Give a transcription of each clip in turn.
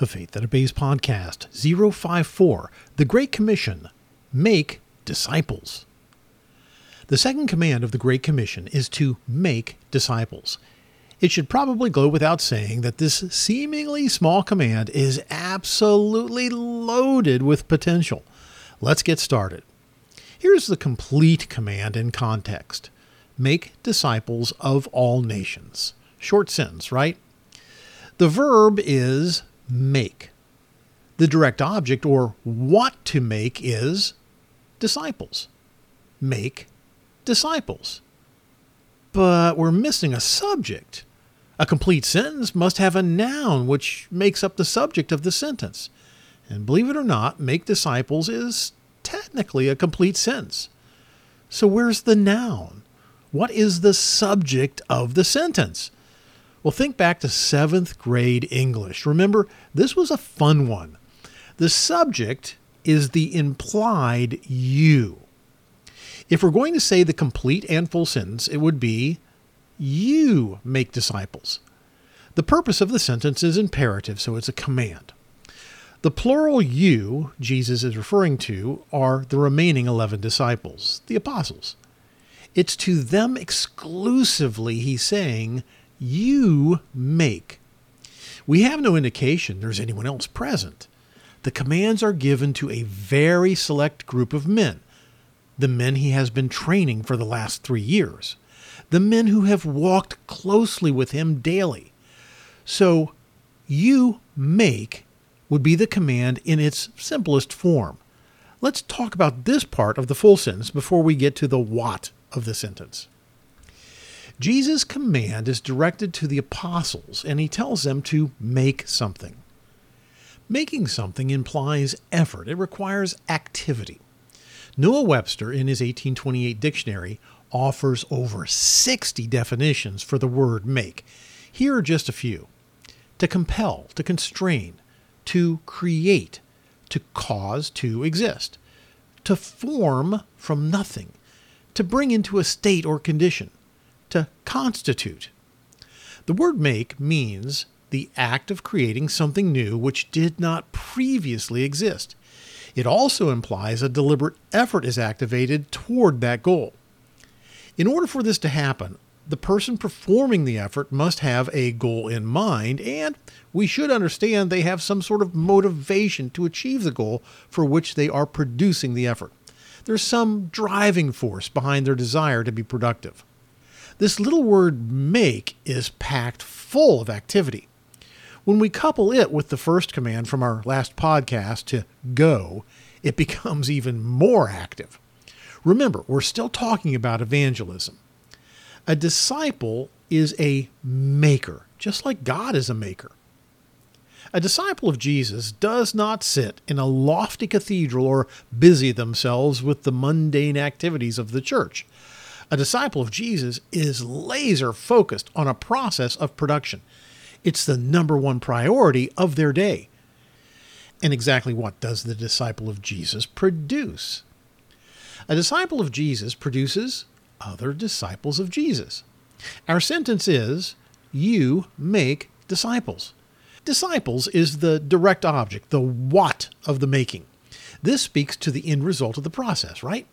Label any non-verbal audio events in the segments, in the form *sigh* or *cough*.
The Faith That Obeys Podcast 054 The Great Commission Make Disciples. The second command of the Great Commission is to make disciples. It should probably go without saying that this seemingly small command is absolutely loaded with potential. Let's get started. Here's the complete command in context Make disciples of all nations. Short sentence, right? The verb is make. The direct object, or what to make, is disciples. Make disciples. But we're missing a subject. A complete sentence must have a noun which makes up the subject of the sentence. And believe it or not, make disciples is technically a complete sentence. So where's the noun? What is the subject of the sentence? Well, think back to seventh grade English. Remember, this was a fun one. The subject is the implied you. If we're going to say the complete and full sentence, it would be, You make disciples. The purpose of the sentence is imperative, so it's a command. The plural you Jesus is referring to are the remaining 11 disciples, the apostles. It's to them exclusively he's saying, you make. We have no indication there's anyone else present. The commands are given to a very select group of men, the men he has been training for the last three years, the men who have walked closely with him daily. So, you make would be the command in its simplest form. Let's talk about this part of the full sentence before we get to the what of the sentence. Jesus' command is directed to the apostles, and he tells them to make something. Making something implies effort, it requires activity. Noah Webster, in his 1828 dictionary, offers over 60 definitions for the word make. Here are just a few to compel, to constrain, to create, to cause to exist, to form from nothing, to bring into a state or condition, to constitute. The word make means the act of creating something new which did not previously exist. It also implies a deliberate effort is activated toward that goal. In order for this to happen, the person performing the effort must have a goal in mind, and we should understand they have some sort of motivation to achieve the goal for which they are producing the effort. There's some driving force behind their desire to be productive. This little word make is packed full of activity. When we couple it with the first command from our last podcast to go, it *laughs* becomes even more active. Remember, we're still talking about evangelism. A disciple is a maker, just like God is a maker. A disciple of Jesus does not sit in a lofty cathedral or busy themselves with the mundane activities of the church. A disciple of Jesus is laser focused on a process of production. It's the number one priority of their day. And exactly what does the disciple of Jesus produce? A disciple of Jesus produces other disciples of Jesus. Our sentence is You make disciples. Disciples is the direct object, the what of the making. This speaks to the end result of the process, right?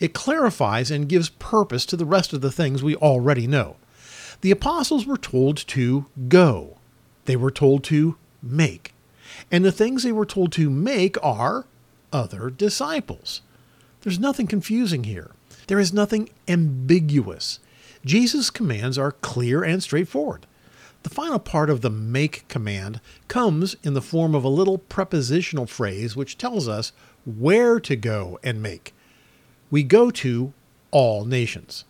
It clarifies and gives purpose to the rest of the things we already know. The apostles were told to go, they were told to make. And the things they were told to make are other disciples. There's nothing confusing here. There is nothing ambiguous. Jesus' commands are clear and straightforward. The final part of the make command comes in the form of a little prepositional phrase which tells us where to go and make we go to all nations.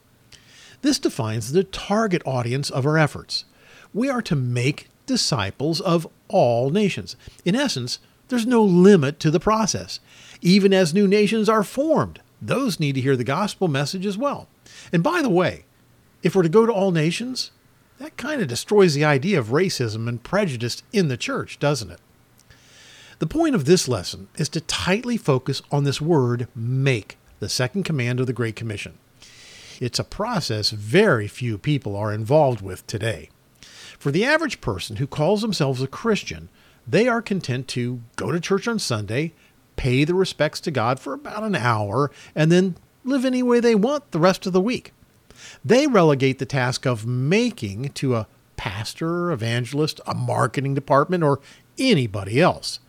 This defines the target audience of our efforts. We are to make disciples of all nations. In essence, there's no limit to the process. Even as new nations are formed, those need to hear the gospel message as well. And by the way, if we're to go to all nations, that kind of destroys the idea of racism and prejudice in the church, doesn't it? The point of this lesson is to tightly focus on this word make the second command of the Great Commission. It's a process very few people are involved with today. For the average person who calls themselves a Christian, they are content to go to church on Sunday, pay the respects to God for about an hour, and then live any way they want the rest of the week. They relegate the task of making to a pastor, evangelist, a marketing department, or anybody else.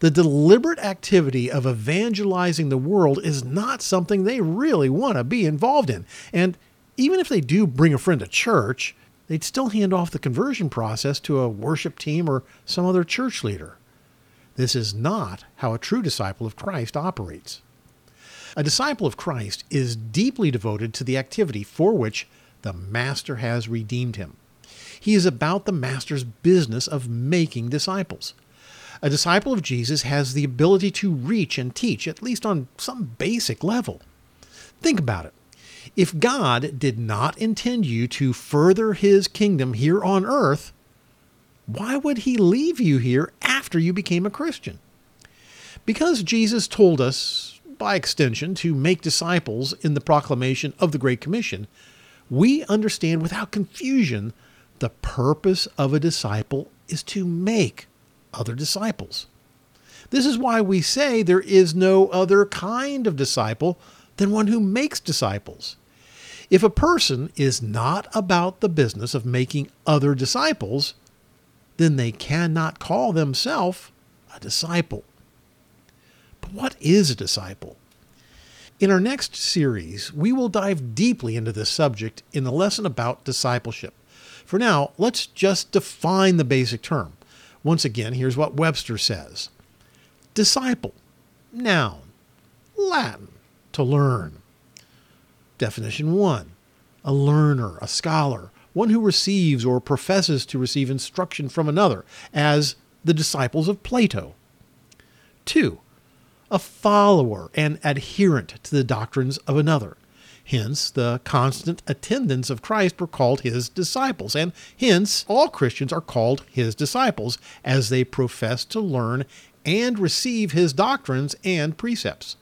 The deliberate activity of evangelizing the world is not something they really want to be involved in. And even if they do bring a friend to church, they'd still hand off the conversion process to a worship team or some other church leader. This is not how a true disciple of Christ operates. A disciple of Christ is deeply devoted to the activity for which the Master has redeemed him. He is about the Master's business of making disciples. A disciple of Jesus has the ability to reach and teach, at least on some basic level. Think about it. If God did not intend you to further his kingdom here on earth, why would he leave you here after you became a Christian? Because Jesus told us, by extension, to make disciples in the proclamation of the Great Commission, we understand without confusion the purpose of a disciple is to make other disciples. This is why we say there is no other kind of disciple than one who makes disciples. If a person is not about the business of making other disciples, then they cannot call themselves a disciple. But what is a disciple? In our next series, we will dive deeply into this subject in the lesson about discipleship. For now, let's just define the basic term. Once again, here's what Webster says Disciple, noun, Latin, to learn. Definition 1 A learner, a scholar, one who receives or professes to receive instruction from another, as the disciples of Plato. 2. A follower and adherent to the doctrines of another. Hence, the constant attendants of Christ were called his disciples, and hence all Christians are called his disciples as they profess to learn and receive his doctrines and precepts.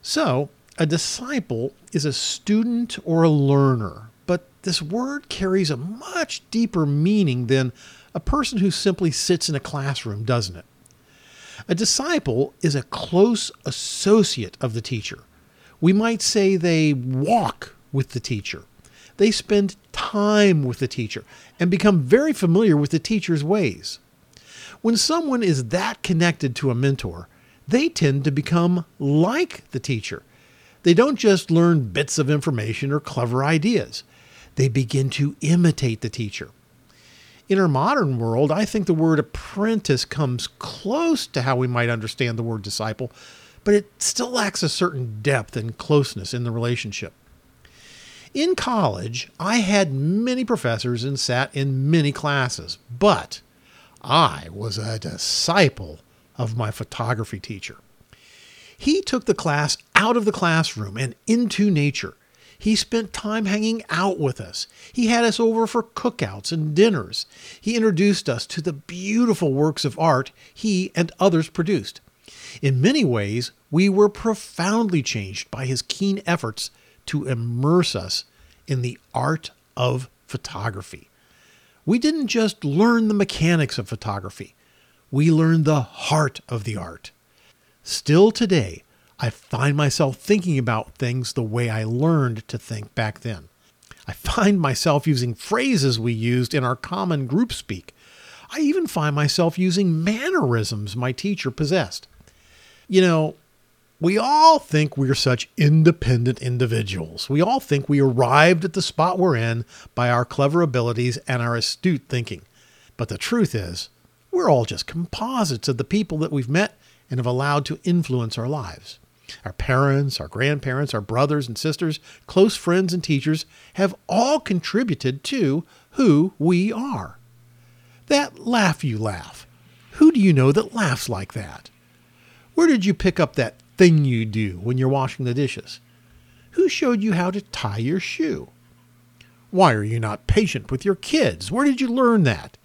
So, a disciple is a student or a learner, but this word carries a much deeper meaning than a person who simply sits in a classroom, doesn't it? A disciple is a close associate of the teacher we might say they walk with the teacher. They spend time with the teacher and become very familiar with the teacher's ways. When someone is that connected to a mentor, they tend to become like the teacher. They don't just learn bits of information or clever ideas, they begin to imitate the teacher. In our modern world, I think the word apprentice comes close to how we might understand the word disciple, but it still lacks a certain depth and closeness in the relationship. In college, I had many professors and sat in many classes, but I was a disciple of my photography teacher. He took the class out of the classroom and into nature. He spent time hanging out with us. He had us over for cookouts and dinners. He introduced us to the beautiful works of art he and others produced. In many ways, we were profoundly changed by his keen efforts to immerse us in the art of photography. We didn't just learn the mechanics of photography, we learned the heart of the art. Still today, I find myself thinking about things the way I learned to think back then. I find myself using phrases we used in our common group speak. I even find myself using mannerisms my teacher possessed. You know, we all think we're such independent individuals. We all think we arrived at the spot we're in by our clever abilities and our astute thinking. But the truth is, we're all just composites of the people that we've met and have allowed to influence our lives. Our parents, our grandparents, our brothers and sisters, close friends and teachers have all contributed to who we are. That laugh you laugh. Who do you know that laughs like that? Where did you pick up that thing you do when you're washing the dishes? Who showed you how to tie your shoe? Why are you not patient with your kids? Where did you learn that?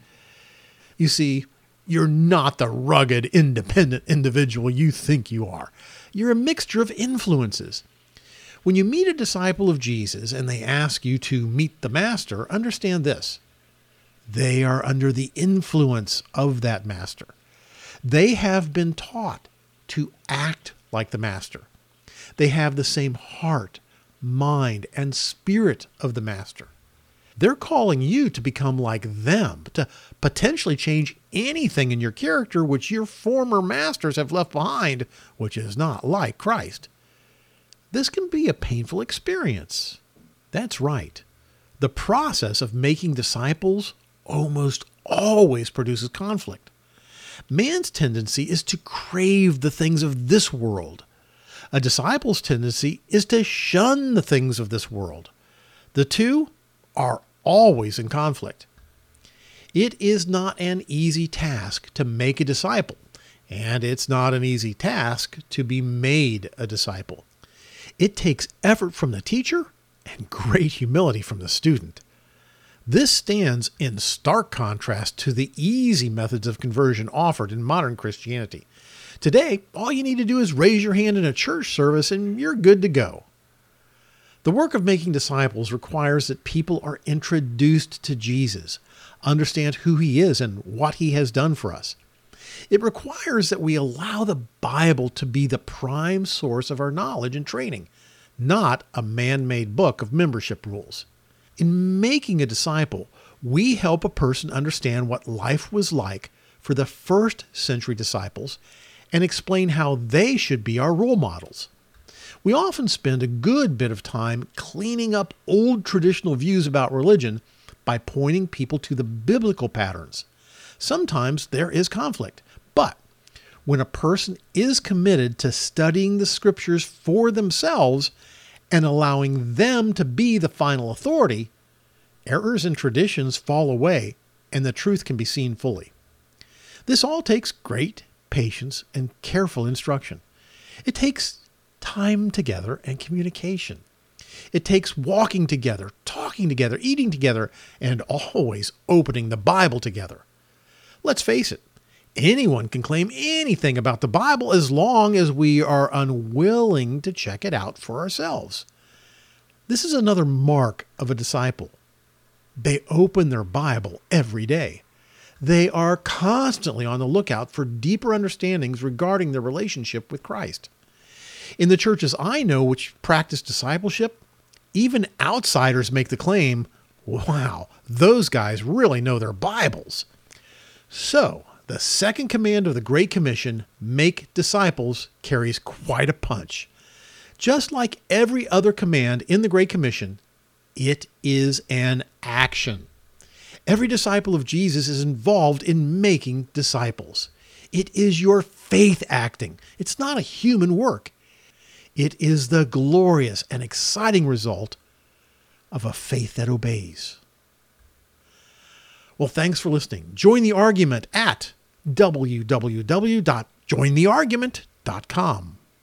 You see, you're not the rugged, independent individual you think you are. You're a mixture of influences. When you meet a disciple of Jesus and they ask you to meet the Master, understand this they are under the influence of that Master. They have been taught to act like the Master. They have the same heart, mind, and spirit of the Master. They're calling you to become like them, to potentially change anything in your character which your former masters have left behind, which is not like Christ. This can be a painful experience. That's right. The process of making disciples almost always produces conflict. Man's tendency is to crave the things of this world. A disciple's tendency is to shun the things of this world. The two are always in conflict. It is not an easy task to make a disciple, and it's not an easy task to be made a disciple. It takes effort from the teacher and great humility from the student. This stands in stark contrast to the easy methods of conversion offered in modern Christianity. Today, all you need to do is raise your hand in a church service and you're good to go. The work of making disciples requires that people are introduced to Jesus, understand who he is and what he has done for us. It requires that we allow the Bible to be the prime source of our knowledge and training, not a man made book of membership rules. In making a disciple, we help a person understand what life was like for the first century disciples and explain how they should be our role models. We often spend a good bit of time cleaning up old traditional views about religion by pointing people to the biblical patterns. Sometimes there is conflict, but when a person is committed to studying the scriptures for themselves and allowing them to be the final authority, errors and traditions fall away and the truth can be seen fully. This all takes great patience and careful instruction. It takes time together and communication. It takes walking together, talking together, eating together, and always opening the Bible together. Let's face it, anyone can claim anything about the Bible as long as we are unwilling to check it out for ourselves. This is another mark of a disciple. They open their Bible every day. They are constantly on the lookout for deeper understandings regarding their relationship with Christ. In the churches I know which practice discipleship, even outsiders make the claim wow, those guys really know their Bibles. So, the second command of the Great Commission, make disciples, carries quite a punch. Just like every other command in the Great Commission, it is an action. Every disciple of Jesus is involved in making disciples. It is your faith acting. It's not a human work. It is the glorious and exciting result of a faith that obeys. Well, thanks for listening. Join the argument at www.jointheargument.com.